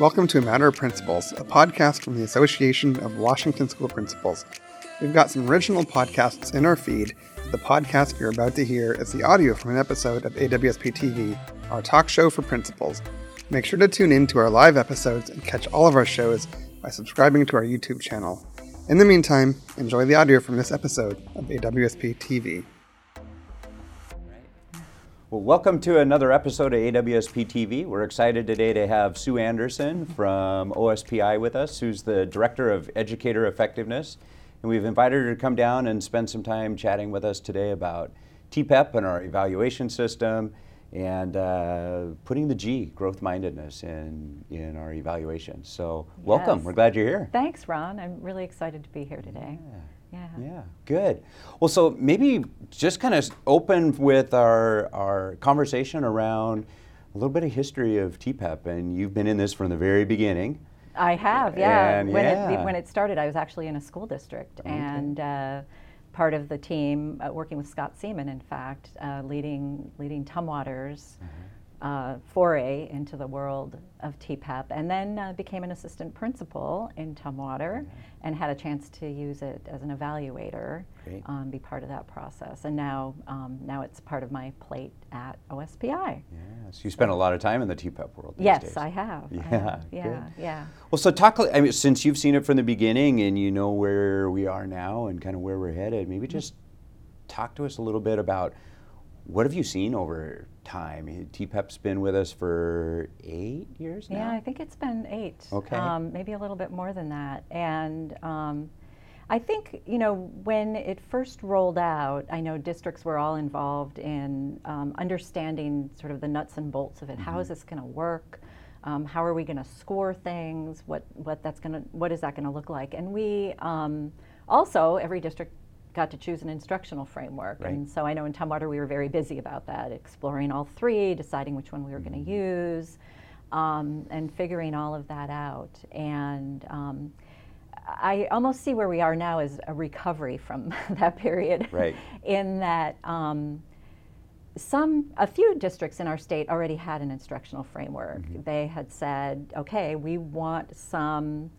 Welcome to A Matter of Principles, a podcast from the Association of Washington School Principals. We've got some original podcasts in our feed. The podcast you're about to hear is the audio from an episode of AWSP TV, our talk show for principals. Make sure to tune in to our live episodes and catch all of our shows by subscribing to our YouTube channel. In the meantime, enjoy the audio from this episode of AWSP TV. Well, welcome to another episode of AWSP TV. We're excited today to have Sue Anderson from OSPI with us, who's the Director of Educator Effectiveness. And we've invited her to come down and spend some time chatting with us today about TPEP and our evaluation system and uh, putting the G, growth mindedness, in, in our evaluation. So, welcome. Yes. We're glad you're here. Thanks, Ron. I'm really excited to be here today. Yeah. Yeah, Yeah. good. Well, so maybe just kind of open with our, our conversation around a little bit of history of TPEP, and you've been in this from the very beginning. I have, yeah. And when yeah. it when it started, I was actually in a school district and uh, part of the team uh, working with Scott Seaman, in fact, uh, leading leading Tumwater's uh, foray into the world of TPEP, and then uh, became an assistant principal in Tumwater, and had a chance to use it as an evaluator, Great. um, be part of that process, and now um, now it's part of my plate at OSPI. Yeah, so you spent a lot of time in the TPEP world. These Yes, days. I have. I Yeah, good. yeah, yeah. Well, so talk. I mean, since you've seen it from the beginning and you know where we are now and kind of where we're headed, maybe Mm-hmm. just talk to us a little bit about what have you seen over time. TPEP's been with us for eight years now. Yeah, I think it's been eight. Okay. Um, maybe a little bit more than that. And um, I think, you know, when it first rolled out, I know districts were all involved in um, understanding sort of the nuts and bolts of it. How is Mm-hmm. this going to work? Um, how are we going to score things? What what that's going to what is that going to look like? And we um, also every district got to choose an instructional framework. Right. And so I know in Tumwater we were very busy about that, exploring all three, deciding which one we were going to use, um, and figuring all of that out. And um, I almost see where we are now as a recovery from that period. Right. in that um, some, a few districts in our state already had an instructional framework. They had said, okay, we want some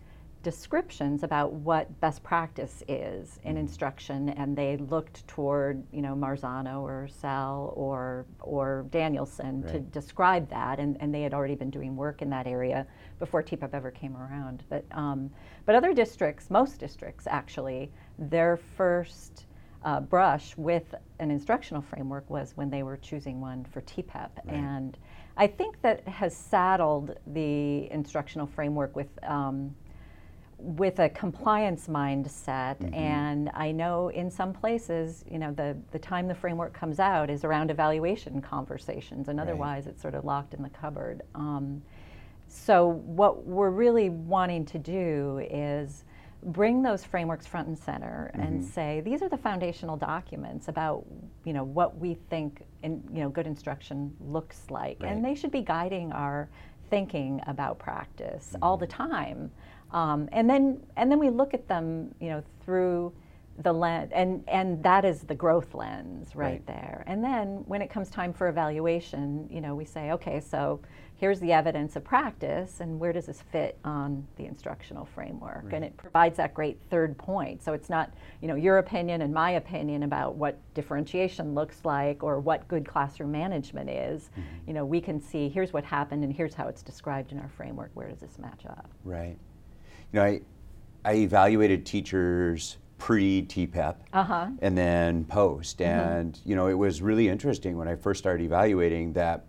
descriptions about what best practice is in instruction, and they looked toward, you know, Marzano or CEL or or Danielson to describe that, and, and they had already been doing work in that area before TPEP ever came around. But um, but other districts, most districts actually, their first uh, brush with an instructional framework was when they were choosing one for TPEP, and I think that has saddled the instructional framework with. Um, with a compliance mindset mm-hmm. and i know in some places you know the, the time the framework comes out is around evaluation conversations and otherwise it's sort of locked in the cupboard. Um, so what we're really wanting to do is bring those frameworks front and center and mm-hmm. say these are the foundational documents about you know what we think in, you know good instruction looks like. Right. and they should be guiding our thinking about practice all the mm-hmm. time um, and then and then we look at them you know through the lens and and that is the growth lens right, Right. there. And then when it comes time for evaluation you know we say okay so here's the evidence of practice and where does this fit on the instructional framework? And it provides that great third point. So it's not you know your opinion and my opinion about what differentiation looks like or what good classroom management is. You know we can see here's what happened and here's how it's described in our framework. Where does this match up? Right. You know, I, I evaluated teachers pre TPEP Uh-huh. and then post. Mm-hmm. And, you know, it was really interesting when I first started evaluating that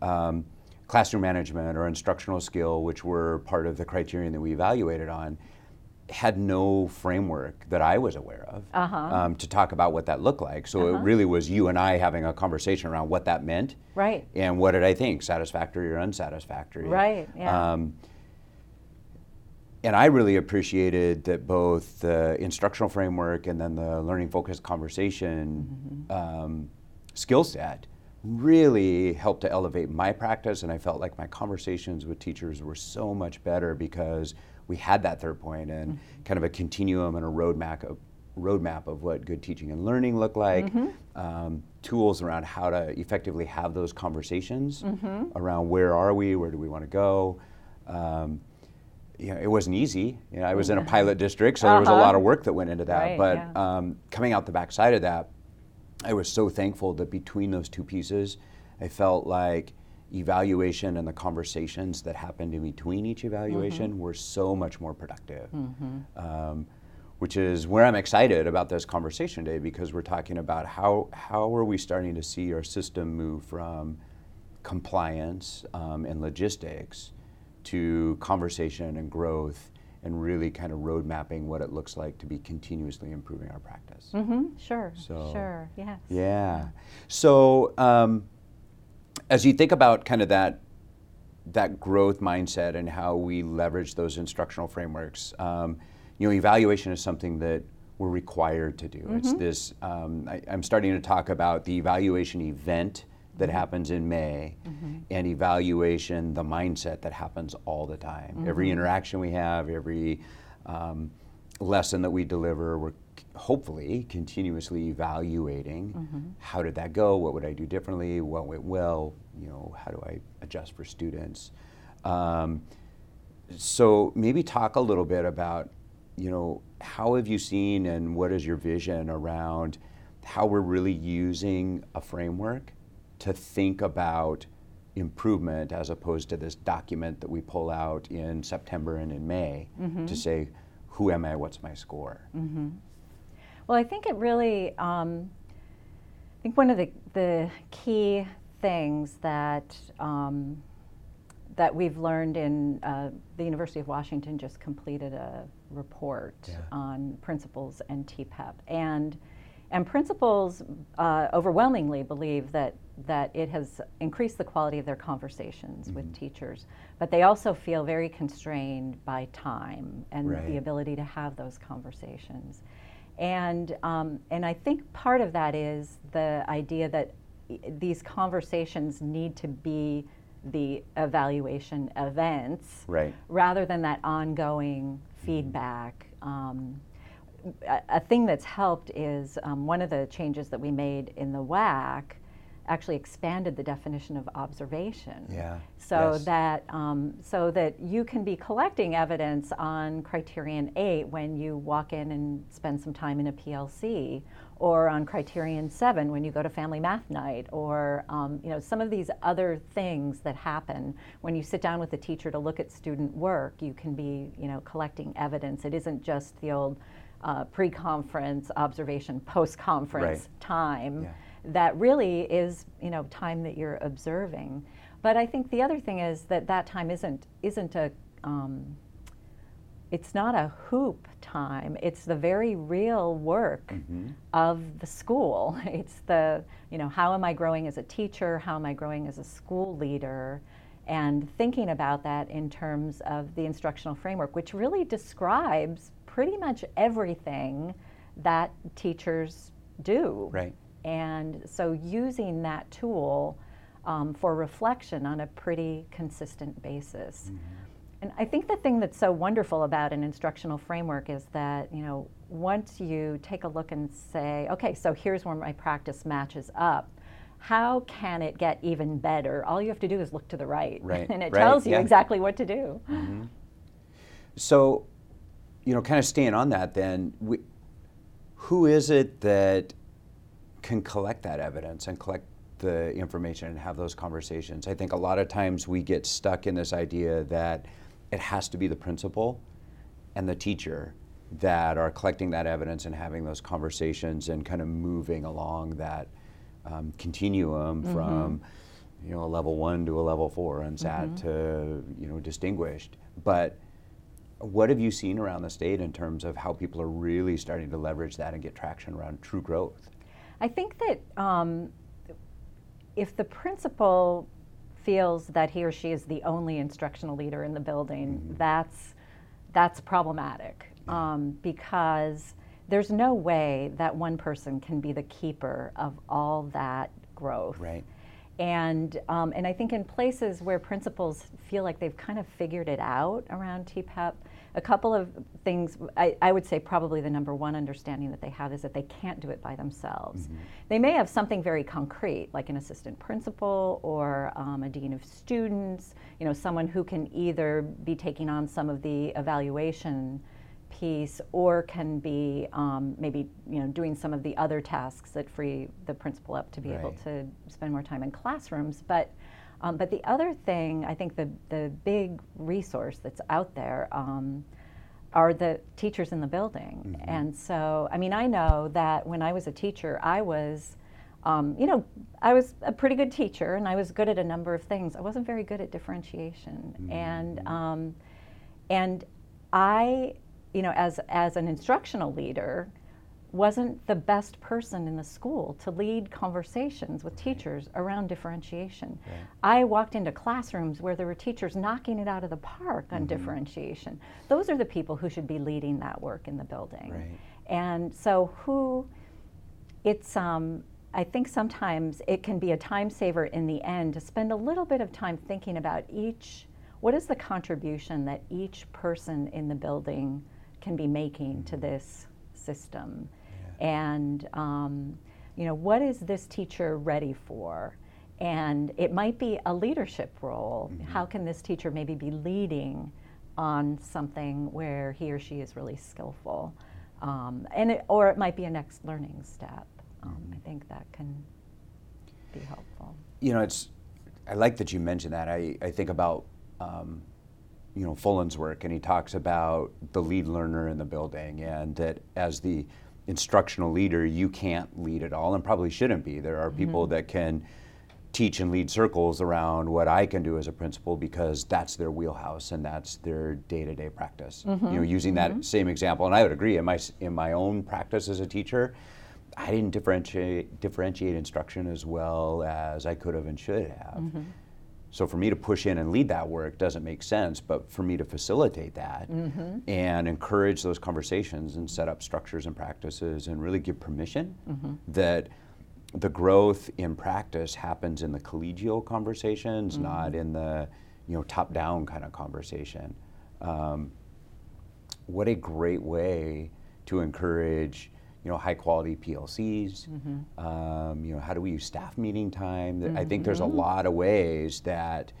um, classroom management or instructional skill, which were part of the criterion that we evaluated on, had no framework that I was aware of Uh-huh. um, to talk about what that looked like. So it really was you and I having a conversation around what that meant right and what did I think, satisfactory or unsatisfactory. Right, yeah. Um, and I really appreciated that both the instructional framework and then the learning focused conversation um, skill set really helped to elevate my practice. And I felt like my conversations with teachers were so much better because we had that third point and kind of a continuum and a roadmap of, roadmap of what good teaching and learning look like, um, tools around how to effectively have those conversations around where are we, where do we want to go. Um, you know, it wasn't easy. You know, I was in a pilot district, so there was a lot of Uh-huh. work that went into that. Right, but yeah. um, coming out the backside of that, I was so thankful that between those two pieces, I felt like evaluation and the conversations that happened in between each evaluation Mm-hmm. were so much more productive. Um, which is where I'm excited about this conversation today because we're talking about how, how are we starting to see our system move from compliance um, and logistics to conversation and growth and really kind of road mapping what it looks like to be continuously improving our practice. Mm-hmm. Sure. So- sure. Yes. Yeah. So um, as you think about kind of that that growth mindset and how we leverage those instructional frameworks, um, you know, evaluation is something that we're required to do. It's this. Um, I, I'm starting to talk about the evaluation event that happens in May, and evaluation, the mindset that happens all the time. Every interaction we have, every um, lesson that we deliver, we're hopefully continuously evaluating how did that go, what would I do differently, what went well, you know, how do I adjust for students. Um, so maybe talk a little bit about, you know, how have you seen and what is your vision around how we're really using a framework to think about improvement as opposed to this document that we pull out in September and in May to say, who am I, what's my score? Well, I think it really, um, I think one of the, the key things that, um, that we've learned in uh, the University of Washington just completed a report Yeah. on principals and TPEP. And, and principals uh, overwhelmingly believe that, that it has increased the quality of their conversations with teachers. But they also feel very constrained by time and Right. the ability to have those conversations. And, um, and I think part of that is the idea that i- these conversations need to be the evaluation events Right. rather than that ongoing feedback. Um, a, a thing that's helped is um, one of the changes that we made in the WAC actually expanded the definition of observation. Yeah. So Yes. that um, so that you can be collecting evidence on criterion eight when you walk in and spend some time in a PLC, or on criterion seven when you go to family math night, or um, you know some of these other things that happen when you sit down with a teacher to look at student work. You can be you know collecting evidence. It isn't just the old uh, pre-conference observation, post-conference Right. time Yeah. that really is you know time that you're observing. But i think the other thing is that that time isn't isn't a um, it's not a hoop time. It's the very real work of the school. It's the you know how am i growing as a teacher? How am i growing as a school leader? And thinking about that in terms of the instructional framework which really describes pretty much everything that teachers do Right. and so using that tool um, for reflection on a pretty consistent basis. And I think the thing that's so wonderful about an instructional framework is that, you know, once you take a look and say, okay, so here's where my practice matches up, how can it get even better? All you have to do is look to the right. Right, and it right, tells you yeah. exactly what to do. So, you know, kind of staying on that, then, we, who is it that can collect that evidence and collect the information and have those conversations? I think a lot of times we get stuck in this idea that it has to be the principal and the teacher that are collecting that evidence and having those conversations and kind of moving along that um, continuum from you know a level one to a level four and sat to you know distinguished. But what have you seen around the state in terms of how people are really starting to leverage that and get traction around true growth? I think that um, if the principal feels that he or she is the only instructional leader in the building, that's that's problematic. Um, because there's no way that one person can be the keeper of all that growth. right And, um, and I think in places where principals feel like they've kind of figured it out around TPEP, a couple of things I, I, would say probably the number one understanding that they have is that they can't do it by themselves. Mm-hmm. They may have something very concrete, like an assistant principal or um, a dean of students, you know, someone who can either be taking on some of the evaluation piece or can be um, maybe you know doing some of the other tasks that free the principal up to be right. able to spend more time in classrooms but um, but the other thing i think the, the big resource that's out there um, are the teachers in the building mm-hmm. and so i mean i know that when i was a teacher i was um, you know, I was a pretty good teacher and I was good at a number of things. I wasn't very good at differentiation, mm-hmm. and um, and I you know, as, as an instructional leader, wasn't the best person in the school to lead conversations with teachers around differentiation. I walked into classrooms where there were teachers knocking it out of the park on mm-hmm. differentiation. Those are the people who should be leading that work in the building. Right. And so, who it's, um, I think sometimes it can be a time saver in the end to spend a little bit of time thinking about each what is the contribution that each person in the building can be making to this system. Yeah. And, um, you know, what is this teacher ready for? And it might be a leadership role. Mm-hmm. How can this teacher maybe be leading on something where he or she is really skillful? Um, and it, or it might be a next learning step. Um, mm-hmm. I think that can be helpful. You know, it's. I like that you mentioned that. I, I think about um, you know Fullan's work, and he talks about the lead learner in the building, and that as the instructional leader, you can't lead it all, and probably shouldn't be. There are mm-hmm. people that can teach and lead circles around what I can do as a principal because that's their wheelhouse and that's their day-to-day practice. Mm-hmm. You know, using mm-hmm. that same example, and I would agree in my in my own practice as a teacher. I didn't differentiate differentiate instruction as well as I could have and should have. So for me to push in and lead that work doesn't make sense, but for me to facilitate that mm-hmm. and encourage those conversations and set up structures and practices and really give permission mm-hmm. that the growth in practice happens in the collegial conversations, mm-hmm. not in the you know top-down kind of conversation. Um, what a great way to encourage you know, high quality PLCs. Mm-hmm. Um, you know, how do we use staff meeting time? Mm-hmm. I think there's a mm-hmm. lot of ways that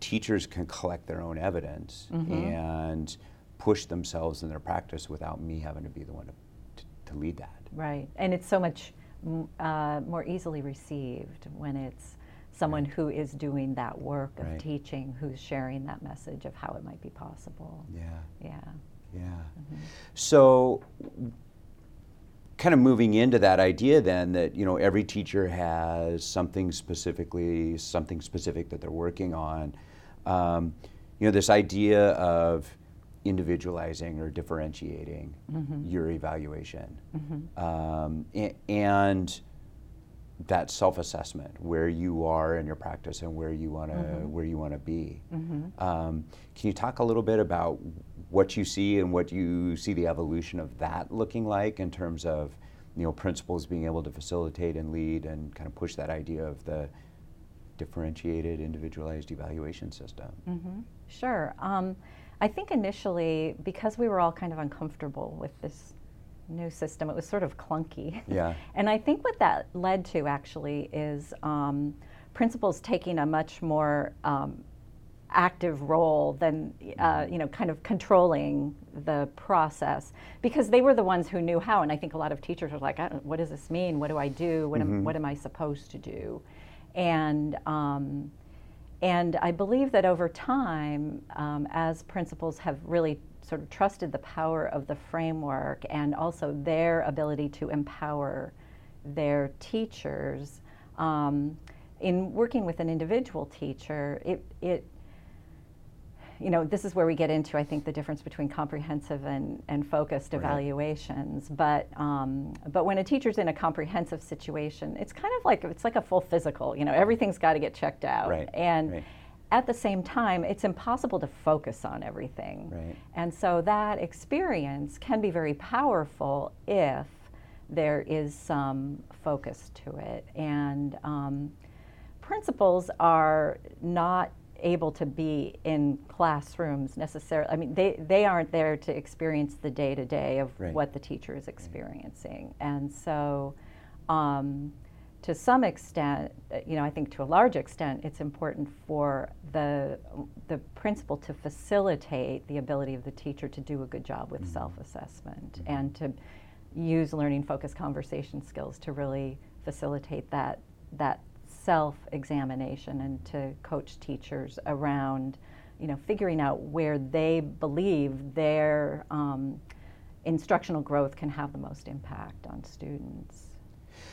teachers can collect their own evidence mm-hmm. and push themselves in their practice without me having to be the one to, to, to lead that. Right, and it's so much uh, more easily received when it's someone right. who is doing that work of right. teaching, who's sharing that message of how it might be possible. Yeah. Yeah. Yeah. Mm-hmm. So kind of moving into that idea then that you know every teacher has something specifically something specific that they're working on um, you know this idea of individualizing or differentiating mm-hmm. your evaluation mm-hmm. um, and that self-assessment where you are in your practice and where you want to mm-hmm. where you want to be mm-hmm. um, can you talk a little bit about what you see and what you see the evolution of that looking like in terms of you know principals being able to facilitate and lead and kind of push that idea of the differentiated individualized evaluation system? Mm-hmm. sure. Um, i think initially because we were all kind of uncomfortable with this new system it was sort of clunky. Yeah. And i think what that led to actually is um, principals taking a much more um, active role than uh, you know kind of controlling the process. Because they were the ones who knew how and i think a lot of teachers were like what does this mean? What do i do? What, mm-hmm. am, what am i supposed to do? And um, and i believe that over time um, as principals have really sort of trusted the power of the framework and also their ability to empower their teachers um, in working with an individual teacher it, it you know, this is where we get into, I think, the difference between comprehensive and, and focused right. evaluations. But um, but when a teacher's in a comprehensive situation, it's kind of like it's like a full physical. You know, everything's got to get checked out. Right. And right. at the same time, it's impossible to focus on everything. Right. And so that experience can be very powerful if there is some focus to it. And um, principals are not able to be in classrooms necessarily. I mean, they, they aren't there to experience the day to day of Right. what the teacher is experiencing. And so, um, to some extent, you know, I think to a large extent, it's important for the, the principal to facilitate the ability of the teacher to do a good job with self assessment and to use learning focused conversation skills to really facilitate that, that self examination and to coach teachers around, you know, figuring out where they believe their um, instructional growth can have the most impact on students.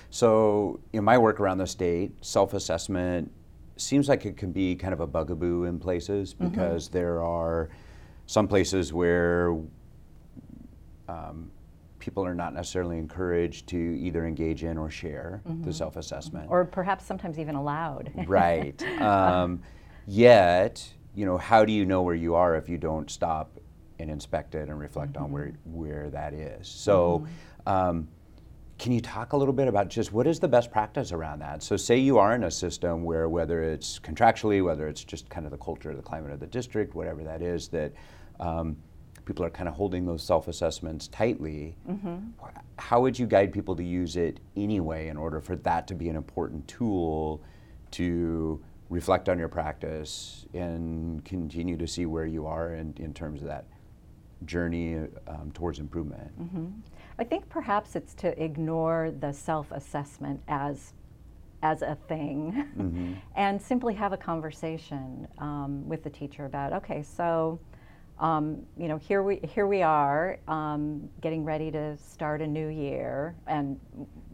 So, in my work around the state, self assessment seems like it can be kind of a bugaboo in places because there are some places where um, people are not necessarily encouraged to either engage in or share the self assessment. Or perhaps sometimes even allowed. right. Um, yet, you know, how do you know where you are if you don't stop and inspect it and reflect on where where that is? So. Um, can you talk a little bit about just what is the best practice around that? So, say you are in a system where, whether it's contractually, whether it's just kind of the culture, the climate of the district, whatever that is, that um, people are kind of holding those self assessments tightly, wh- how would you guide people to use it anyway in order for that to be an important tool to reflect on your practice and continue to see where you are in, in terms of that journey um, towards improvement? I think perhaps it's to ignore the self-assessment as as a thing, and simply have a conversation um, with the teacher about okay, so um, you know here we here we are um, getting ready to start a new year, and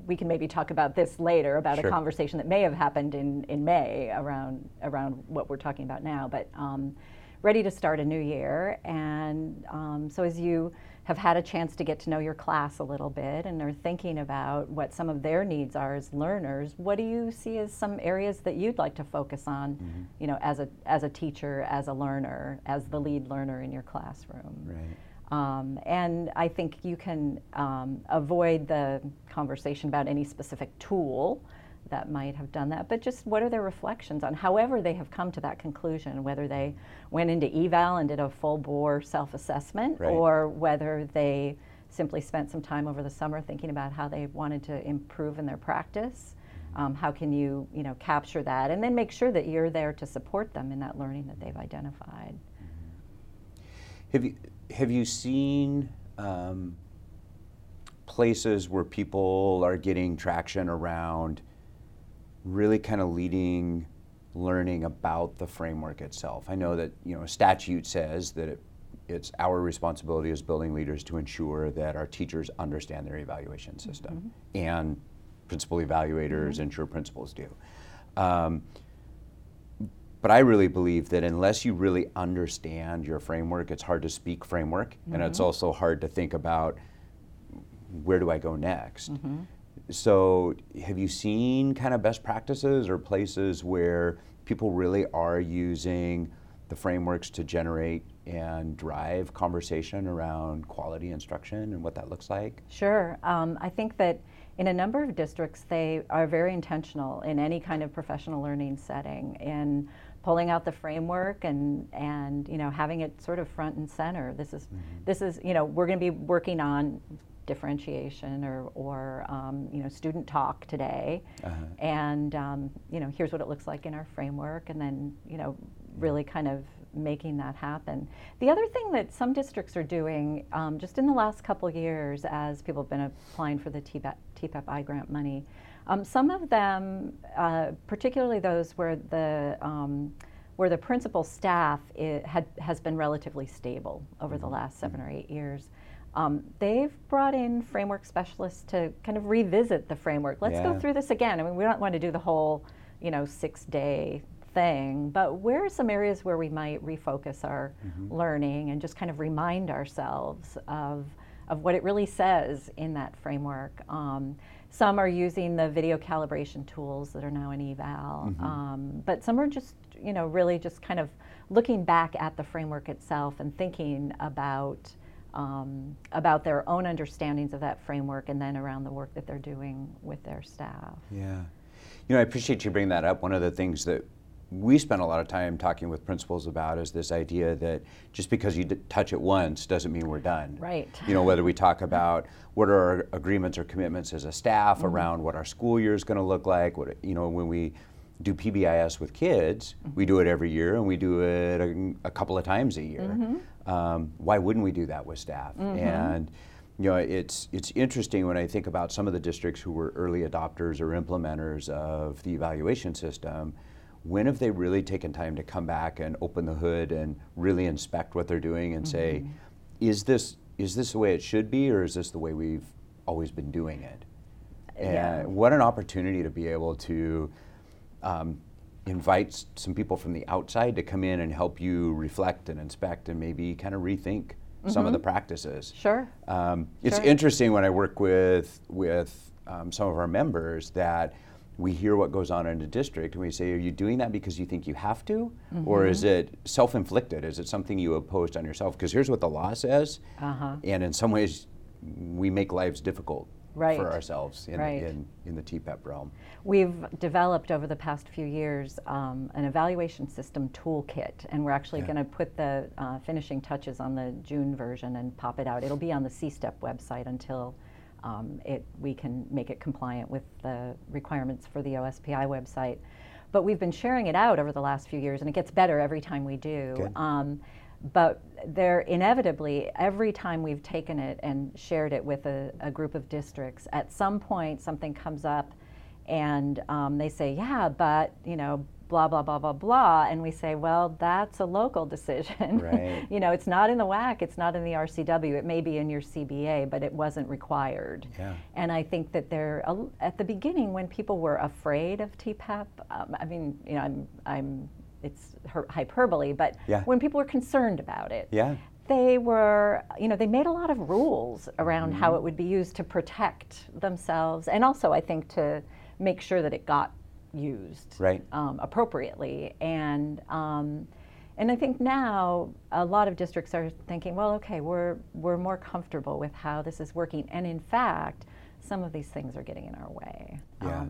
we can maybe talk about this later about Sure. a conversation that may have happened in in May around around what we're talking about now, but. Um, ready to start a new year. And um, so, as you have had a chance to get to know your class a little bit and are thinking about what some of their needs are as learners, what do you see as some areas that you'd like to focus on, you know, as a, as a teacher, as a learner, as the lead learner in your classroom? Right. Um, and I think you can um, avoid the conversation about any specific tool that might have done that, but just what are their reflections on however they have come to that conclusion, whether they went into eVAL and did a full bore self assessment, Right. or whether they simply spent some time over the summer thinking about how they wanted to improve in their practice. Um, how can you, you know, capture that, and then make sure that you're there to support them in that learning that they've identified. Have you have you seen um, places where people are getting traction around really kind of leading learning about the framework itself? I know that you know statute says that it, it's our responsibility as building leaders to ensure that our teachers understand their evaluation system, mm-hmm. and principal evaluators mm-hmm. ensure principals do. Um, but I really believe that unless you really understand your framework, it's hard to speak framework, and it's mm-hmm. also hard to think about where do I go next. So, have you seen kind of best practices or places where people really are using the frameworks to generate and drive conversation around quality instruction and what that looks like? Sure. Um, I think that in a number of districts, they are very intentional in any kind of professional learning setting in pulling out the framework and and you know having it sort of front and center. This is this is you know we're going to be working on differentiation or or um, you know student talk today, and um, you know here's what it looks like in our framework, and then you know really kind of making that happen. The other thing that some districts are doing, um, just in the last couple years, as people have been applying for the TPEP, TPEP I grant money, um, some of them, uh, particularly those where the um, where the principal staff i had has been relatively stable over the last seven or eight years. Um, they've brought in framework specialists to kind of revisit the framework. Let's go through this again. I mean, we don't want to do the whole, you know, six day thing, but where are some areas where we might refocus our learning and just kind of remind ourselves of, of what it really says in that framework? Um, some are using the video calibration tools that are now in eVAL, um, but some are just, you know, really just kind of looking back at the framework itself and thinking about um, about their own understandings of that framework and then around the work that they're doing with their staff. Yeah. You know, I appreciate you bringing that up. One of the things that we spend a lot of time talking with principals about is this idea that just because you d- touch it once doesn't mean we're done. Right. You know, whether we talk about what are our agreements or commitments as a staff mm-hmm. around what our school year is going to look like, what you know, when we do PBIS with kids, mm-hmm. we do it every year and we do it a, a couple of times a year. Mm-hmm. Um, why wouldn't we do that with staff? Mm-hmm. And you know, it's it's interesting when I think about some of the districts who were early adopters or implementers of the evaluation system when have they really taken time to come back and open the hood and really inspect what they're doing and mm-hmm. say, is this is this the way it should be, or is this the way we've always been doing it? And yeah. what an opportunity to be able to um, invite some people from the outside to come in and help you reflect and inspect and maybe kind of rethink mm-hmm. some of the mm-hmm. practices. Sure. Um, it's sure. interesting when I work with with um, some of our members that we hear what goes on in the district and we say, are you doing that because you think you have to? Mm-hmm. Or is it self inflicted? Is it something you imposed on yourself? Because here's what the law says. Uh-huh. And in some ways, we make lives difficult right. for ourselves in, right. in, in, the TPEP realm. We've developed over the past few years um, an evaluation system toolkit, and we're actually yeah. going to put the uh, finishing touches on the June version and pop it out. It'll be on the C-STEP website until um, it, we can make it compliant with the requirements for the OSPI website. But we've been sharing it out over the last few years, and it gets better every time we do. But there inevitably, every time we've taken it and shared it with a, a group of districts, at some point something comes up and um, they say, yeah, but, you know, blah blah blah blah blah and we say well that's a local decision right. you know it's not in the WAC it's not in the RCW it may be in your CBA but it wasn't required yeah. and I think that they're at the beginning when people were afraid of TPEP um, I mean you know I'm I'm it's hyperbole but yeah. when people were concerned about it yeah they were, you know, they made a lot of rules around mm-hmm. how it would be used to protect themselves and also, I think, to make sure that it got used right. um, appropriately. And um, and I think now a lot of districts are thinking, well, okay, we're we're more comfortable with how this is working, and in fact, some of these things are getting in our way.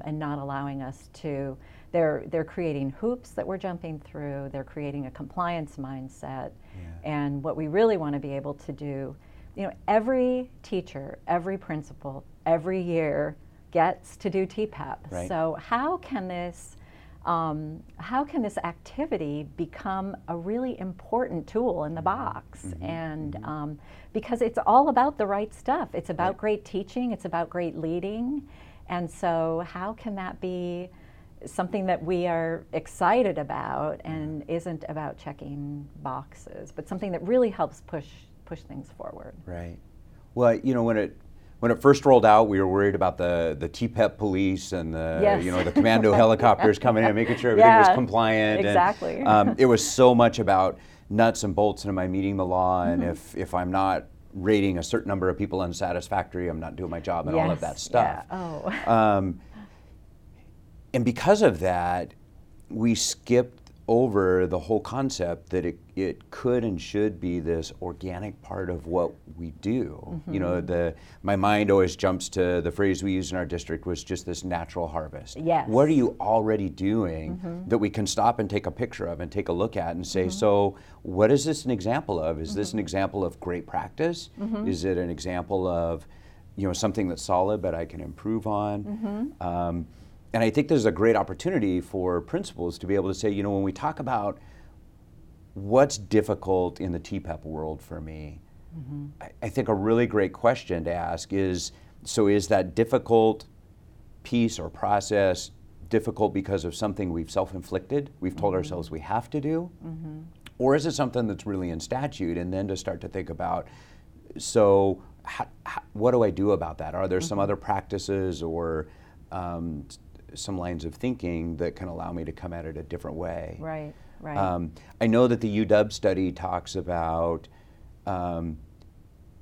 Um, and not allowing us to. They're they're creating hoops that we're jumping through. They're creating a compliance mindset, yeah. and what we really want to be able to do. You know, every teacher, every principal, every year gets to do TPEP. Right. So how can this um, how can this activity become a really important tool in the box? Mm-hmm. And mm-hmm. Um, because it's all about the right stuff. It's about right. great teaching. It's about great leading. And so how can that be something that we are excited about and isn't about checking boxes, but something that really helps push push things forward? Right. Well, you know when it when it first rolled out, we were worried about the the TPEP police and the yes. you know the commando helicopters coming in, making sure everything yeah, was compliant. Exactly. And, um, it was so much about nuts and bolts, and am I meeting the law? Mm-hmm. And if if I'm not rating a certain number of people unsatisfactory, I'm not doing my job, and yes. all of that stuff. Yeah. Oh. Um, and because of that, we skipped over the whole concept that it, it could and should be this organic part of what we do. Mm-hmm. You know, mm-hmm. the my mind always jumps to the phrase we use in our district was just this natural harvest. Yes. What are you already doing mm-hmm. that we can stop and take a picture of and take a look at and say, mm-hmm. so what is this an example of? Is this an mm-hmm. example of great practice? Mm-hmm. Is it an example of you know something that's solid but I can improve on? Um, and I think there's a great opportunity for principals to be able to say, you know, when we talk about what's difficult in the TPEP world for me, mm-hmm. I, I, think a really great question to ask is so is that difficult piece or process difficult because of something we've self inflicted, we've told mm-hmm. ourselves we have to do? Mm-hmm. Or is it something that's really in statute? And then to start to think about so, how, how, what do I do about that? Are there some mm-hmm. other practices or um, some lines of thinking that can allow me to come at it a different way. Right, right. Um, I know that the UW study talks about um,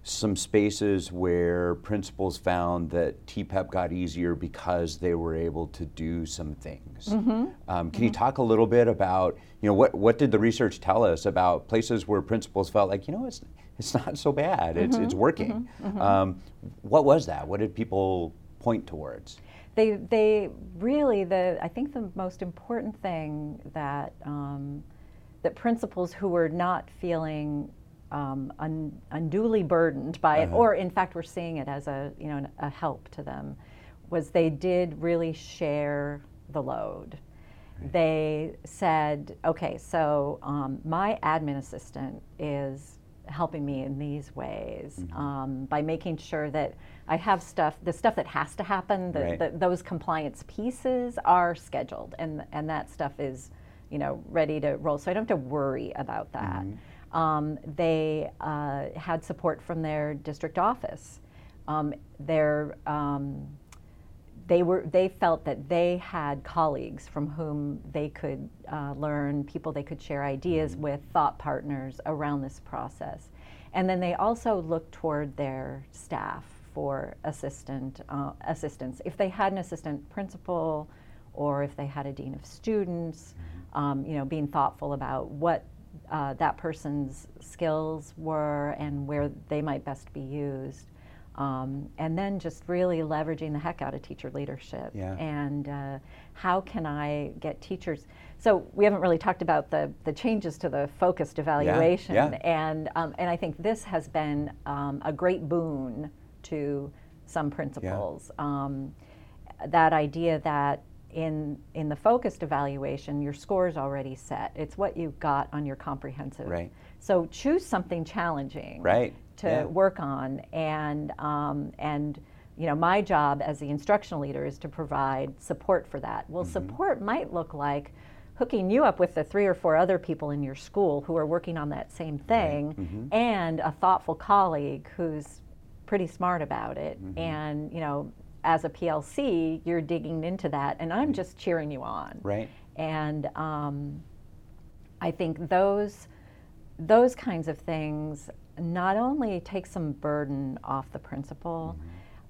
some spaces where principals found that TPEP got easier because they were able to do some things. Mm-hmm. Um, can mm-hmm. you talk a little bit about, you know, what, what did the research tell us about places where principals felt like, you know, it's, it's not so bad, it's, mm-hmm. it's working. Mm-hmm. Mm-hmm. Um, what was that? What did people point towards? They they really the I think the most important thing that um, that principals who were not feeling um, un, unduly burdened by it, Uh-huh. or in fact were seeing it as a you know a help to them, was they did really share the load. They said, okay, so um, my admin assistant is helping me in these ways um, by making sure that I have stuff, the stuff that has to happen, the, Right. the, those compliance pieces are scheduled, and and that stuff is, you know, ready to roll. So I don't have to worry about that. Um, they uh, had support from their district office. Um, their um, they were they felt that they had colleagues from whom they could uh, learn people they could share ideas with thought partners around this process and then they also looked toward their staff for assistant uh, assistance if they had an assistant principal or if they had a dean of students um, you know being thoughtful about what uh, that person's skills were and where they might best be used um, and then just really leveraging the heck out of teacher leadership Yeah. and uh, how can I get teachers? So we haven't really talked about the, the changes to the focused evaluation, yeah. and um, and I think this has been um, a great boon to some principals. Um, that idea that in in the focused evaluation, your score is already set. It's what you got on your comprehensive. Right. So choose something challenging Right. to Yeah. work on and um, and you know my job as the instructional leader is to provide support for that well Mm-hmm. support might look like hooking you up with the three or four other people in your school who are working on that same thing Mm-hmm. and a thoughtful colleague who's pretty smart about it. Mm-hmm. and you know as a plc you're digging into that and i'm just cheering you on. Right. and um, I think those those kinds of things not only take some burden off the principal,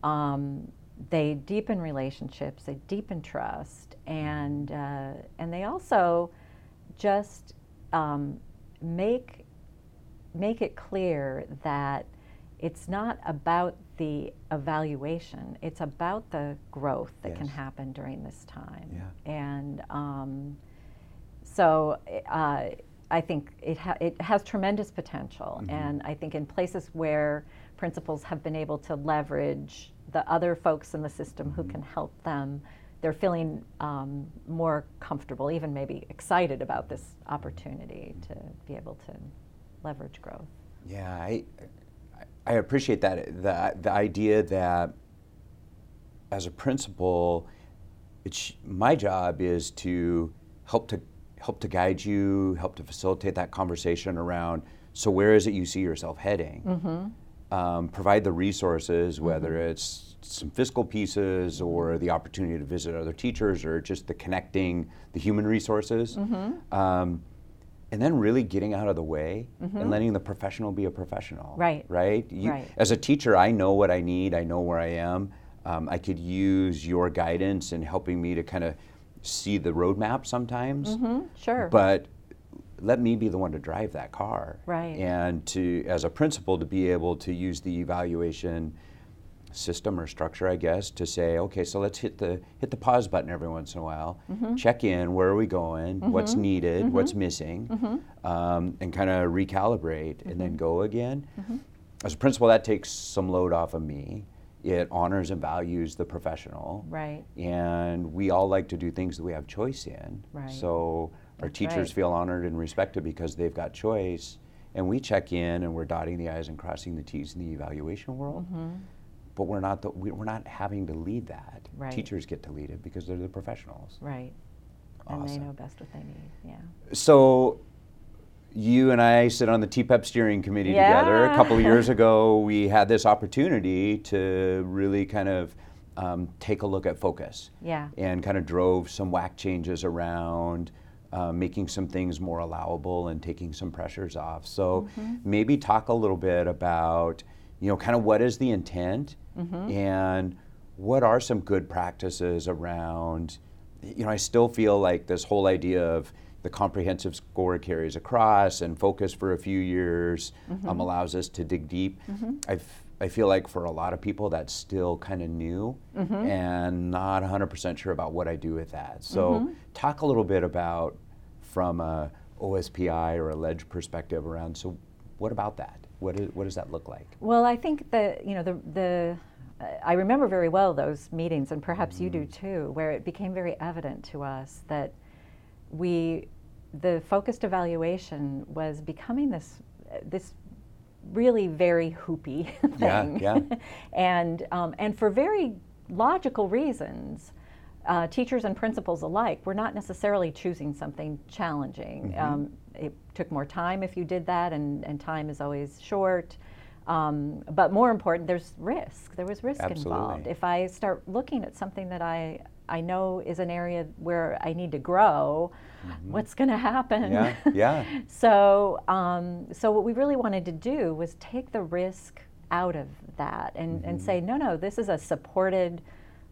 um, they deepen relationships, they deepen trust, and uh, and they also just um, make make it clear that it's not about the evaluation; it's about the growth that can happen during this time. Yeah. And um, so uh, I think it, ha- it has tremendous potential. And I think in places where principals have been able to leverage the other folks in the system who can help them, they're feeling um, more comfortable, even maybe excited about this opportunity to be able to leverage growth. Yeah, I, I- appreciate that the the idea that as a principal, it's my job is to help to help to guide you, help to facilitate that conversation around. So where is it you see yourself heading? Um, provide the resources, whether it's some fiscal pieces or the opportunity to visit other teachers or just the connecting the human resources. Um, and then really getting out of the way and letting the professional be a professional. Right. Right. You, Right. As a teacher, I know what I need. I know where I am. Um, I could use your guidance in helping me to kind of see the roadmap sometimes. Hmm, Sure. But let me be the one to drive that car. Right. And to, as a principal, to be able to use the evaluation system or structure, I guess, to say, okay, so let's hit the hit the pause button every once in a while, Mm-hmm. check in, where are we going, what's needed, what's missing, Mm-hmm. um, and kind of recalibrate, and then go again. Mm-hmm. As a principal, that takes some load off of me. It honors and values the professional. Right. And we all like to do things that we have choice in. Right. So our That's teachers right. feel honored and respected because they've got choice. And we check in and we're dotting the I's and crossing the T's in the evaluation world. Mm-hmm. But we're not, the, we- we're not having to lead that. Right. Teachers get to lead it because they're the professionals. right. And they know best what they need. Yeah. So you and I sit on the TPEP steering committee together. A couple of years ago, we had this opportunity to really kind of um, take a look at focus. Yeah. And kind of drove some WAC changes around, uh, making some things more allowable and taking some pressures off. So maybe talk a little bit about, you know, kind of what is the intent and what are some good practices around, you know, I still feel like this whole idea of the comprehensive score carries across and focus for a few years um, allows us to dig deep. I've I feel like for a lot of people that's still kind of new Mm-hmm. and not 100% sure about what I do with that. So, Mm-hmm. talk a little bit about from a OSPI or a ledge perspective around. So, what about that? What, is, what does that look like? Well, I think that you know the the I remember very well those meetings, and perhaps you do too, where it became very evident to us that we the focused evaluation was becoming this this really very hoopy thing, yeah. yeah. and um, and for very logical reasons. Uh, teachers and principals alike were not necessarily choosing something challenging. Um, it took more time if you did that, and, and time is always short. Um, but more important, there's risk. There was risk involved. If I start looking at something that I, I know is an area where I need to grow, what's going to happen? Yeah, yeah. so, um, so what we really wanted to do was take the risk out of that and, and say, no, no, this is a supported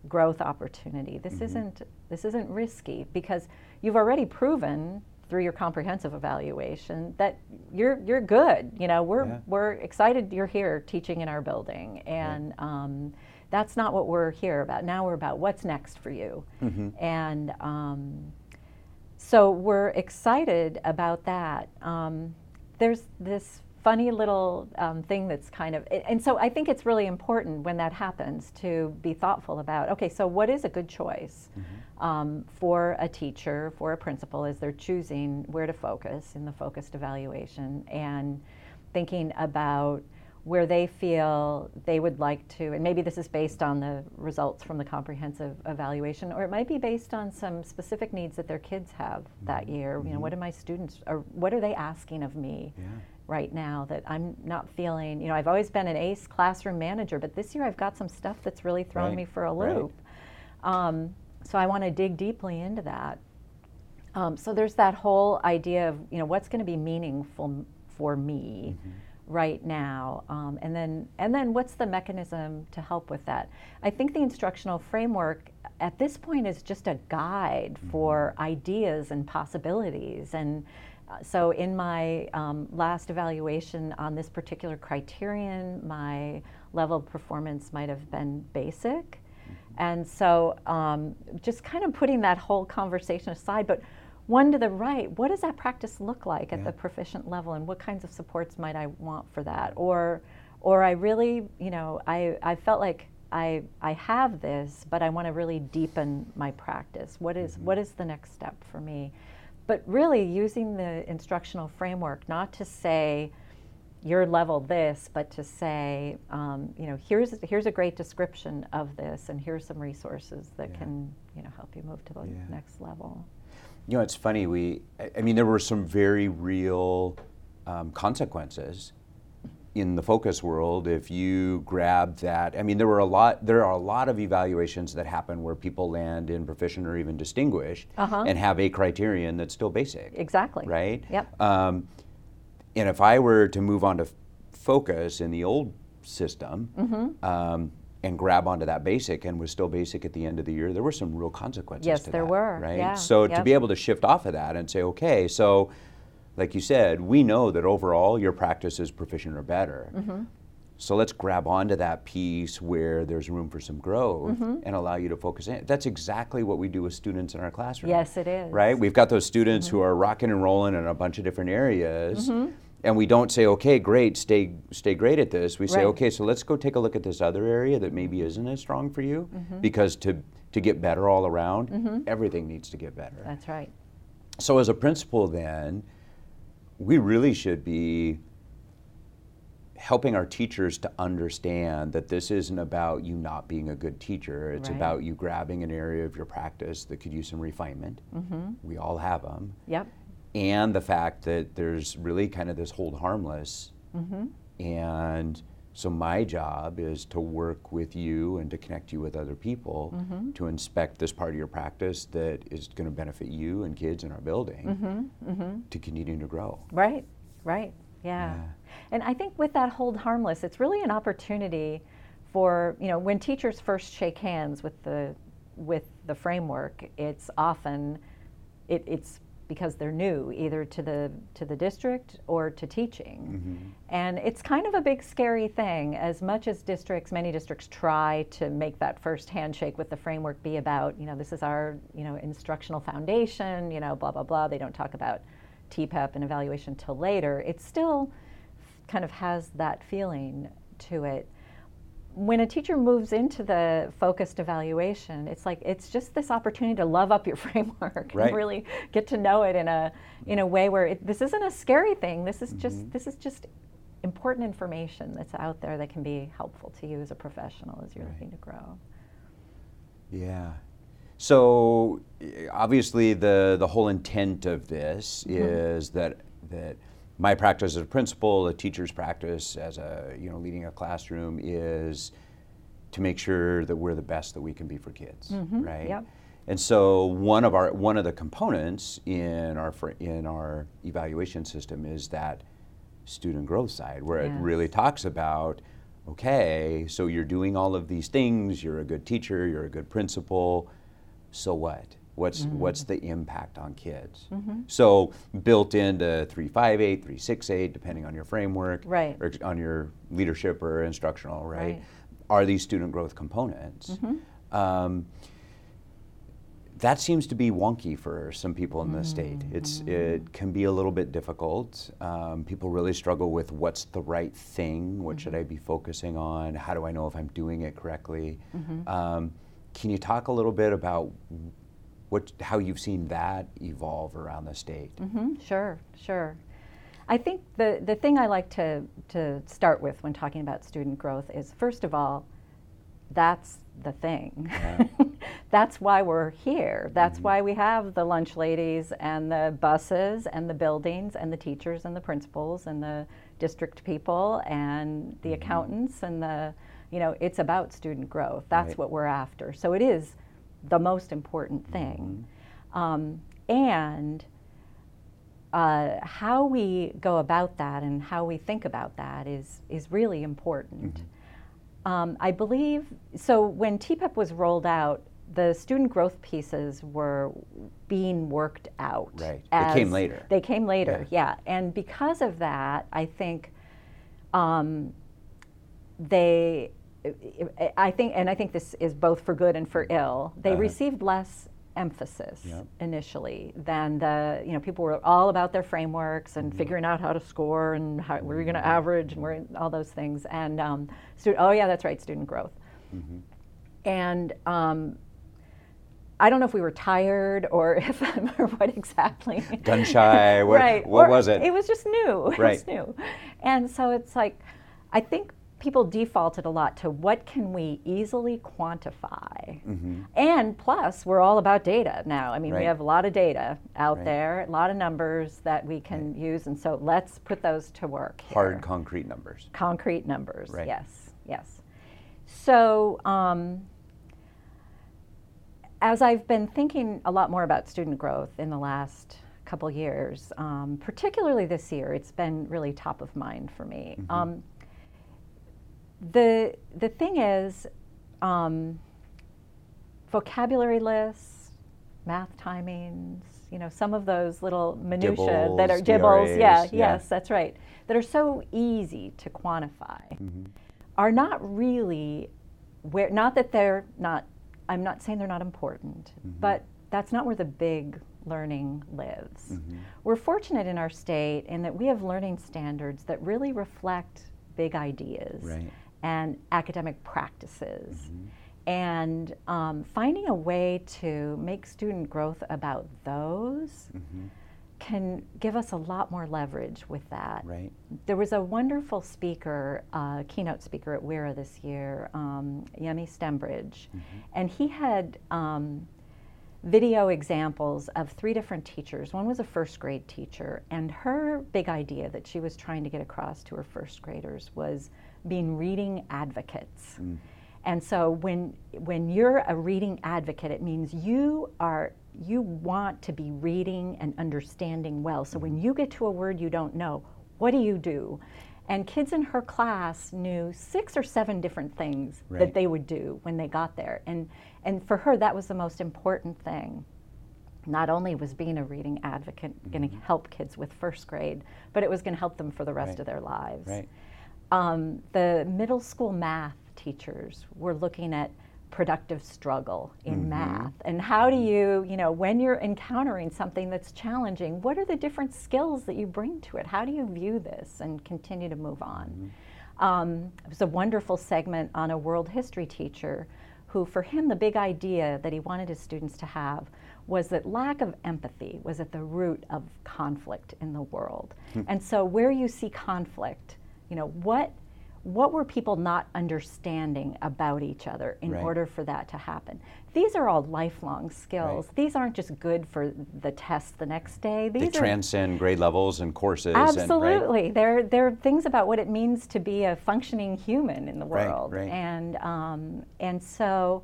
growth opportunity. This isn't this isn't risky because you've already proven through your comprehensive evaluation that you're you're good. You know, we're Yeah. we're excited you're here teaching in our building, and um, that's not what we're here about. Now we're about what's next for you, and. Um, so we're excited about that. Um, there's this funny little um, thing that's kind of, and so I think it's really important when that happens to be thoughtful about okay, so what is a good choice um, for a teacher, for a principal as they're choosing where to focus in the focused evaluation and thinking about where they feel they would like to, and maybe this is based on the results from the comprehensive evaluation, or it might be based on some specific needs that their kids have that year. You know, what are my students, or what are they asking of me right now that I'm not feeling? You know, I've always been an ace classroom manager, but this year I've got some stuff that's really thrown Right, me for a right. loop. Um, so I want to dig deeply into that. Um, so there's that whole idea of you know what's going to be meaningful for me right now, um, and then and then what's the mechanism to help with that? I think the instructional framework at this point is just a guide for ideas and possibilities and. Uh, So, in my um, last evaluation on this particular criterion, my level of performance might have been basic. And so, um, just kind of putting that whole conversation aside, but one to the right, what does that practice look like at Yeah. the proficient level, and what kinds of supports might I want for that? Or, or I really, you know, I, I felt like I, I have this, but I want to really deepen my practice. What is- what is the next step for me? But really using the instructional framework, not to say, your level this, but to say, um, you know, here's here's a great description of this, and here's some resources that Yeah. can, you know, help you move to the Yeah. next level. You know, it's funny. We, I- I mean, there were some very real um, consequences in the focus world if you grab that. I mean, there were a lot. There are a lot of evaluations that happen where people land in proficient or even distinguished Uh-huh. and have a criterion that's still basic. Exactly. Right. Yep. Um, and if I were to move on to f- focus in the old system. Mm-hmm. Um, and grab onto that basic and was still basic at the end of the year, there were some real consequences Yes, to there that, were, Right. yeah, So to be able to shift off of that and say, okay, so like you said, we know that overall your practice is proficient or better. Mm-hmm. So let's grab onto that piece where there's room for some growth Mm-hmm. and allow you to focus in. That's exactly what we do with students in our classroom. Yes, it is. Right? We've got those students Mm-hmm. who are rocking and rolling in a bunch of different areas. And we don't say, okay, great, stay stay great at this. We say, Right. okay, so let's go take a look at this other area that maybe isn't as strong for you. Mm-hmm. Because to to get better all around, everything needs to get better. That's right. So as a principal, then, we really should be helping our teachers to understand that this isn't about you not being a good teacher. It's Right. about you grabbing an area of your practice that could use some refinement. Mm-hmm. We all have them. Yep. And the fact that there's really kind of this hold harmless. Mm-hmm. And so my job is to work with you and to connect you with other people Mm-hmm. to inspect this part of your practice that is going to benefit you and kids in our building Mm-hmm. to continue to grow. Right, right, yeah. Yeah. And I think with that hold harmless, it's really an opportunity for, you know, when teachers first shake hands with the with the framework, it's often it, it's because they're new either to the to the district or to teaching. Mm-hmm. And it's kind of a big scary thing. As much as districts many districts try to make that first handshake with the framework be about you know this is our you know instructional foundation you know blah blah blah. They don't talk about TPEP and evaluation till later. It still kind of has that feeling to it when a teacher moves into the focused evaluation, it's like it's just this opportunity to love up your framework Right. and really get to know it in a in a way where it, this isn't a scary thing. This is just mm-hmm. this is just important information that's out there that can be helpful to you as a professional as you're looking to grow. Yeah. So obviously the the whole intent of this mm-hmm. is that that my practice as a principal, a teacher's practice as a you know leading a classroom is to make sure that we're the best that we can be for kids, mm-hmm. right? yep. And so one of our one of the components in our in our evaluation system is that student growth side, where it really talks about, okay, so you're doing all of these things, you're a good teacher, you're a good principal, so what? What's mm-hmm. what's the impact on kids? Mm-hmm. So built into 358, 368, depending on your framework, Right. or on your leadership or instructional, right? Right. Are these student growth components? Mm-hmm. Um, that seems to be wonky for some people in the state. It's it can be a little bit difficult. Um, people really struggle with what's the right thing. What should I be focusing on? How do I know if I'm doing it correctly? Um, can you talk a little bit about what how you've seen that evolve around the state? hmm Sure, sure. I think the, the thing I like to, to start with when talking about student growth is first of all, that's the thing. that's why we're here. That's why we have the lunch ladies and the buses and the buildings and the teachers and the principals and the district people and the accountants and the, you know, it's about student growth. That's Right. what we're after. So it is the most important thing. Um, and uh, how we go about that and how we think about that is, is really important. Um, I believe, so when TPEP was rolled out, the student growth pieces were being worked out. Right. They came later. They came later, yeah. And because of that, I think um, they, I think, and I think this is both for good and for ill, they Uh-huh. received less emphasis Yep. initially than the, you know, people were all about their frameworks and Mm-hmm. figuring out how to score and how, you're going to average and where all those things. And, um, stu- oh yeah, that's right, student growth. Mm-hmm. And um, I don't know if we were tired or if or what exactly. Gun shy. What, right. what or was it? It was just new. It Right. was new. And so it's like, I think people defaulted a lot to what can we easily quantify. And plus, we're all about data now. I mean, Right. we have a lot of data out Right. there, a lot of numbers that we can use. And so let's put those to work. Hard concrete numbers. concrete numbers. Right. Yes, yes. So, um, as I've been thinking a lot more about student growth in the last couple years, um, particularly this year, it's been really top of mind for me. Um, the the thing is, um, vocabulary lists, math timings, you know, some of those little minutia that are DIBELS, DIBELS. Yeah, yeah. yes, that's right. That are so easy to quantify, are not really where. Not that they're not. I'm not saying they're not important, but that's not where the big learning lives. We're fortunate in our state in that we have learning standards that really reflect big ideas Right. And academic practices. And um, finding a way to make student growth about those can give us a lot more leverage with that. Right. There was a wonderful speaker, uh, keynote speaker at WIRA this year, um, Yemi Stembridge, and he had um, video examples of three different teachers. One was a first grade teacher, and her big idea that she was trying to get across to her first graders was being reading advocates. Mm. And so when when you're a reading advocate, it means you are you want to be reading and understanding well. So when mm-hmm. you get to a word you don't know, what do you do? And kids in her class knew six or seven different things Right. that they would do when they got there. And and for her that was the most important thing. not only was being a reading advocate going to mm-hmm. help kids with first grade, but it was going to help them for the rest Right. of their lives. Right. Um, the middle school math teachers were looking at productive struggle in math and how do you, you know, when you're encountering something that's challenging, what are the different skills that you bring to it? How do you view this and continue to move on? Um, it was a wonderful segment on a world history teacher who, for him, the big idea that he wanted his students to have was that lack of empathy was at the root of conflict in the world. and so, where you see conflict, you know, what what were people not understanding about each other in Right. order for that to happen? These are all lifelong skills. These aren't just good for the test the next day. They These are transcend grade levels and courses. And, right? Absolutely. There, there are things about what it means to be a functioning human in the Right, world. right. And, um, and so,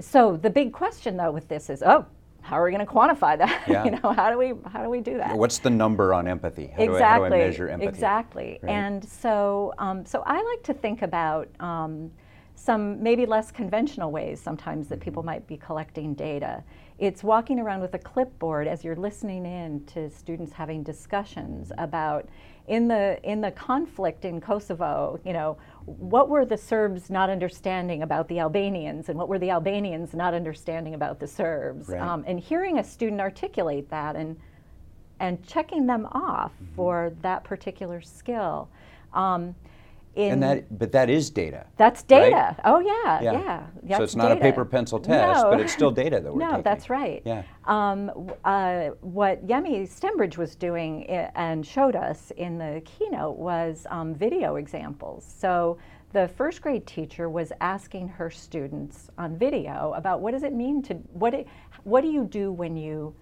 so the big question though with this is, oh, how are we going to quantify that? Yeah. you know, how do we, how do we do that? What's the number on empathy? How exactly. Do I, how do I measure empathy? Exactly. Right. And so, um, so I like to think about um, some maybe less conventional ways sometimes that people might be collecting data. It's walking around with a clipboard as you're listening in to students having discussions about in the in the conflict in Kosovo, you know, what were the Serbs not understanding about the Albanians, and what were the Albanians not understanding about the Serbs? Right. Um, and hearing a student articulate that and and checking them off Mm-hmm. for that particular skill. Um, in, And that, but that is data. that's right? data. Oh yeah, Yeah. yeah. So it's not a paper pencil test, No. but it's still data that we're no, taking. that's right. Yeah. Um, uh, what Yemi Stembridge was doing i- and showed us in the keynote was um, video examples. So the first grade teacher was asking her students on video about what does it mean to what it, what do you do when you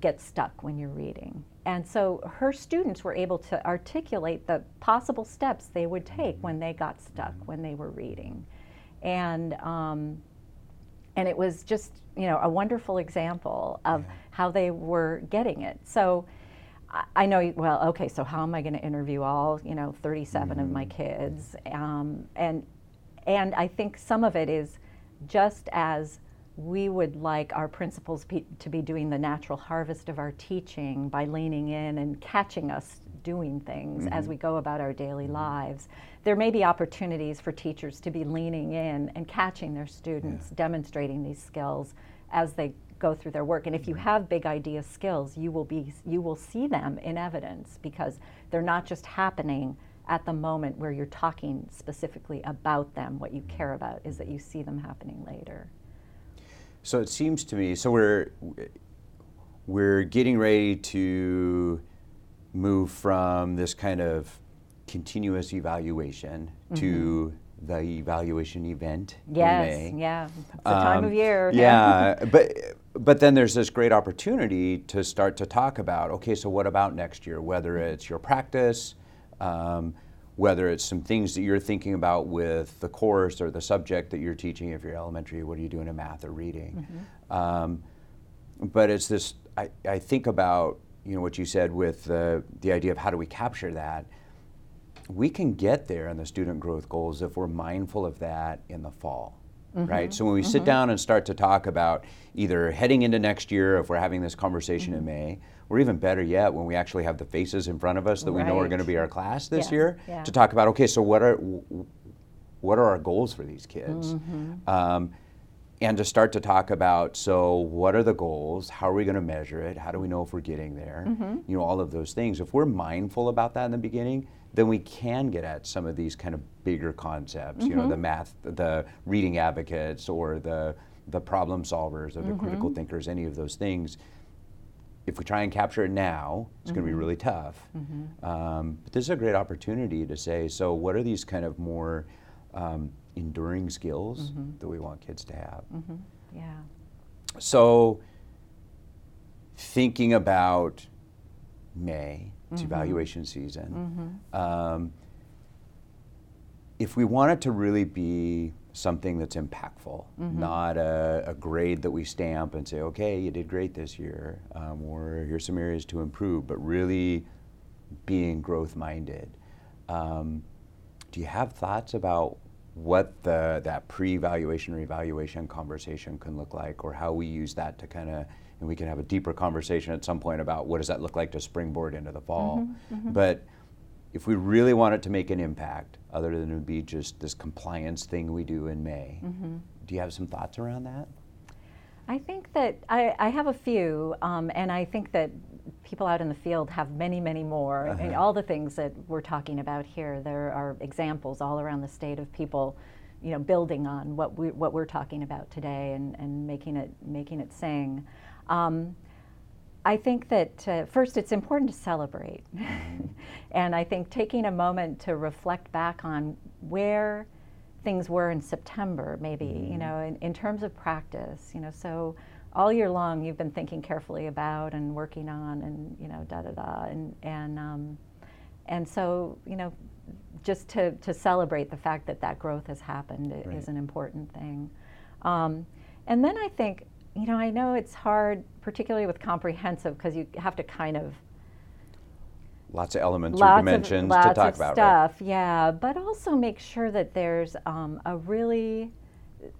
get stuck when you're reading. And so her students were able to articulate the possible steps they would take when they got stuck when they were reading. And um, and it was just you know a wonderful example of how they were getting it. So I- know well okay so how am i going to interview all you know 37 of my kids? Um, and and i think some of it is just as we would like our principals pe- to be doing the natural harvest of our teaching by leaning in and catching us doing things as mm-hmm. we go about our daily lives. There may be opportunities for teachers to be leaning in and catching their students, demonstrating these skills as they go through their work. And if you mm-hmm. have big idea skills, you will be you will see them in evidence because they're not just happening at the moment where you're talking specifically about them. What you care about is that you see them happening later. So it seems to me, so we're we're getting ready to move from this kind of continuous evaluation to the evaluation event in Mm-hmm. Yes, yeah. It's the time Um, of year. Yeah, but but then there's this great opportunity to start to talk about okay, so what about next year? Whether it's your practice, um, whether it's some things that you're thinking about with the course or the subject that you're teaching. If you're elementary, what are you doing in math or reading? Mm-hmm. Um, but it's this. I, I think about you know what you said with the the idea of how do we capture that we can get there in the student growth goals if we're mindful of that in the fall mm-hmm. right so when we sit mm-hmm. down and start to talk about either heading into next year if we're having this conversation in may or even better yet when we actually have the faces in front of us that we know are going to be our class this Yeah, year yeah. to talk about okay so what are what are our goals for these kids? Mm-hmm. Um, and to start to talk about so what are the goals? How are we going to measure it? How do we know if we're getting there? Mm-hmm. You know all of those things. If we're mindful about that in the beginning then we can get at some of these kind of bigger concepts you know mm-hmm. the math the reading advocates or the the problem solvers or the critical thinkers any of those things if we try and capture it now, it's going to be really tough. Um, but this is a great opportunity to say, so what are these kind of more um, enduring skills that we want kids to have? Yeah. So, thinking about May, it's evaluation season. Um, if we want it to really be something that's impactful, not a, a grade that we stamp and say, okay, you did great this year, um, or here's some areas to improve, but really being growth minded. Um, do you have thoughts about what the, that pre-evaluation or evaluation conversation can look like, or how we use that to kind of and we can have a deeper conversation at some point about what does that look like to springboard into the fall. Mm-hmm, But if we really want it to make an impact, other than it would be just this compliance thing we do in May, Mm-hmm. do you have some thoughts around that? I think that I, I have a few, um, and I think that people out in the field have many, many more. And all the things that we're talking about here, there are examples all around the state of people, you know, building on what we what we're talking about today and, and making it making it sing. Um, I think that uh, first it's important to celebrate. and I think taking a moment to reflect back on where things were in September, maybe, you know, in, in terms of practice, you know, so all year long you've been thinking carefully about and working on and, you know, da da da. And, and, um, and so, you know, just to, to celebrate the fact that that growth has happened Right. is an important thing. Um, and then I think, you know, I know it's hard, particularly with comprehensive, because you have to kind of Lots of elements or lots dimensions of, lots to talk of about, right? stuff, yeah. But also make sure that there's um, a really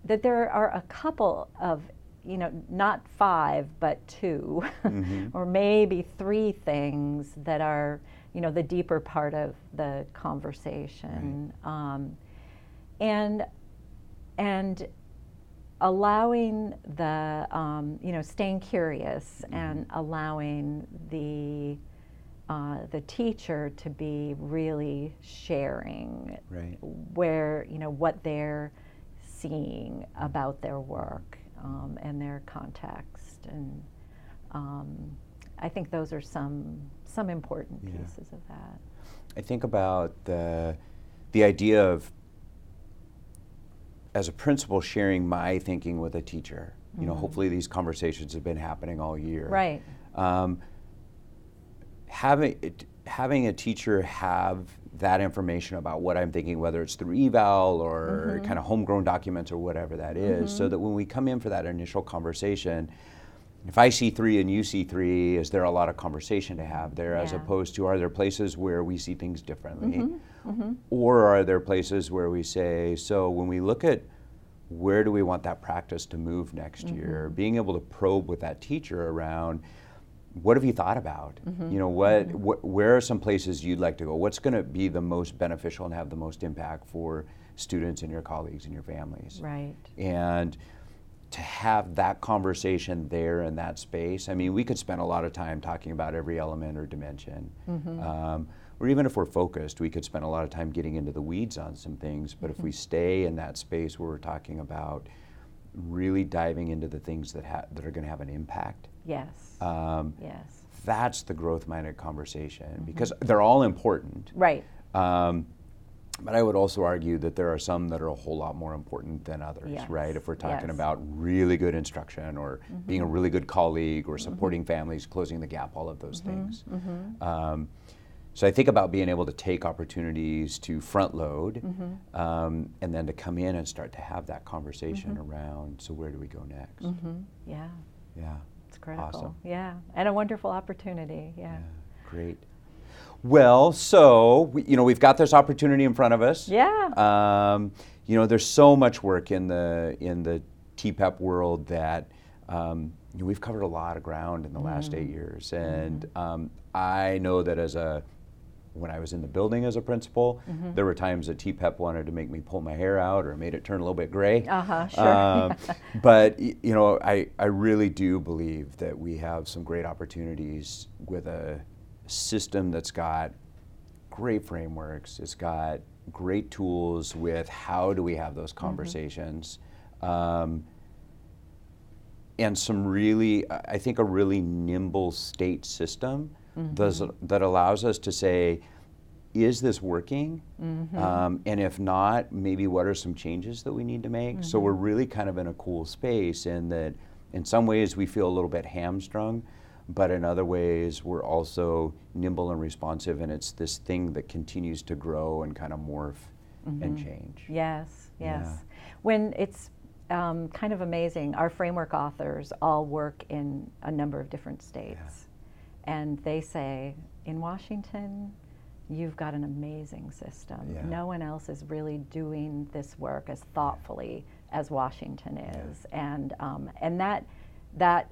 that there are a couple of you know not five but 2 Mm-hmm. or maybe three things that are you know the deeper part of the conversation um, and and allowing the um, you know staying curious and allowing the uh, the teacher to be really sharing Right. where you know what they're seeing about their work um, and their context and um, I think those are some some important Yeah. pieces of that. I think about the the idea of as a principal sharing my thinking with a teacher. You know, hopefully these conversations have been happening all year. Mm-hmm. Right. Um, having it, having a teacher have that information about what I'm thinking, whether it's through eVAL or Mm-hmm. kind of homegrown documents or whatever that is, so that when we come in for that initial conversation, if I see three and you see three, is there a lot of conversation to have there as opposed to are there places where we see things differently? Mm-hmm. Or are there places where we say, so when we look at where do we want that practice to move next Mm-hmm. year, being able to probe with that teacher around what have you thought about? Mm-hmm. You know, what, wh- where are some places you'd like to go? What's going to be the most beneficial and have the most impact for students and your colleagues and your families? Right. and to have that conversation there in that space i mean we could spend a lot of time talking about every element or dimension um, or even if we're focused we could spend a lot of time getting into the weeds on some things but if we stay in that space where we're talking about really diving into the things that, ha- that are going to have an impact Yes. um, yes. that's the growth-minded conversation because they're all important Right. um, but I would also argue that there are some that are a whole lot more important than others, Yes, right? If we're talking yes. about really good instruction or being a really good colleague or supporting families, closing the gap, all of those things. Um, so I think about being able to take opportunities to front load um, and then to come in and start to have that conversation around so where do we go next? Mm-hmm. Yeah. Yeah. It's critical. Awesome. Yeah. And a wonderful opportunity. Yeah. Yeah, great. Well, so we, you know we've got this opportunity in front of us. Yeah. Um, you know, there's so much work in the in the TPEP world that um, you know, we've covered a lot of ground in the last eight years, and um, I know that as a when I was in the building as a principal, there were times that TPEP wanted to make me pull my hair out or made it turn a little bit gray. Uh-huh, sure. Um, but you know, I, I really do believe that we have some great opportunities with a system that's got great frameworks. It's got great tools with how do we have those conversations. Um, and some really, I think, a really nimble state system does, that allows us to say, is this working? Um, and if not, maybe what are some changes that we need to make? So we're really kind of in a cool space in that, in some ways, we feel a little bit hamstrung, but in other ways, we're also nimble and responsive, and it's this thing that continues to grow and kind of morph and change. Yes, yes. Yeah. When it's um, kind of amazing, our framework authors all work in a number of different states. And they say, in Washington, you've got an amazing system. Yeah. No one else is really doing this work as thoughtfully as Washington is. And, um, and that, that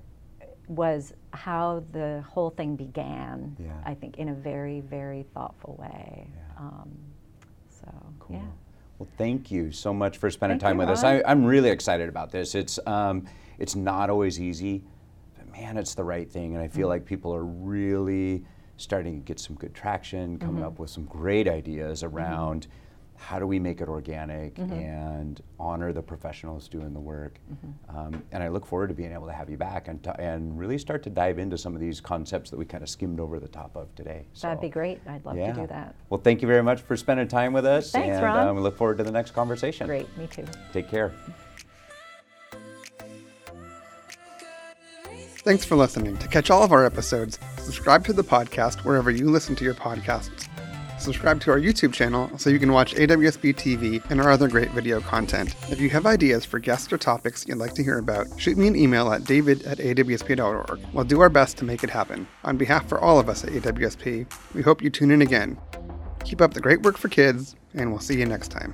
was how the whole thing began. Yeah. I think in a very, very thoughtful way. Yeah. Um, so Cool. yeah. Well, thank you so much for spending Thank time with us. Ron. I, I'm really excited about this. It's um, it's not always easy, man, it's the right thing, and I feel like people are really starting to get some good traction, coming Mm-hmm. up with some great ideas around how do we make it organic Mm-hmm. and honor the professionals doing the work. Mm-hmm. Um, and I look forward to being able to have you back and, t- and really start to dive into some of these concepts that we kind of skimmed over the top of today. That'd be great. I'd love to do that. Well, thank you very much for spending time with us. Thanks, and Ron. um, we look forward to the next conversation. Great. Me too. Take care. Thanks for listening. To catch all of our episodes, subscribe to the podcast wherever you listen to your podcasts. Subscribe to our YouTube channel so you can watch AWSP TV and our other great video content. If you have ideas for guests or topics you'd like to hear about, shoot me an email at david at awsp.org. We'll do our best to make it happen. On behalf for all of us at AWSP, we hope you tune in again. Keep up the great work for kids, and we'll see you next time.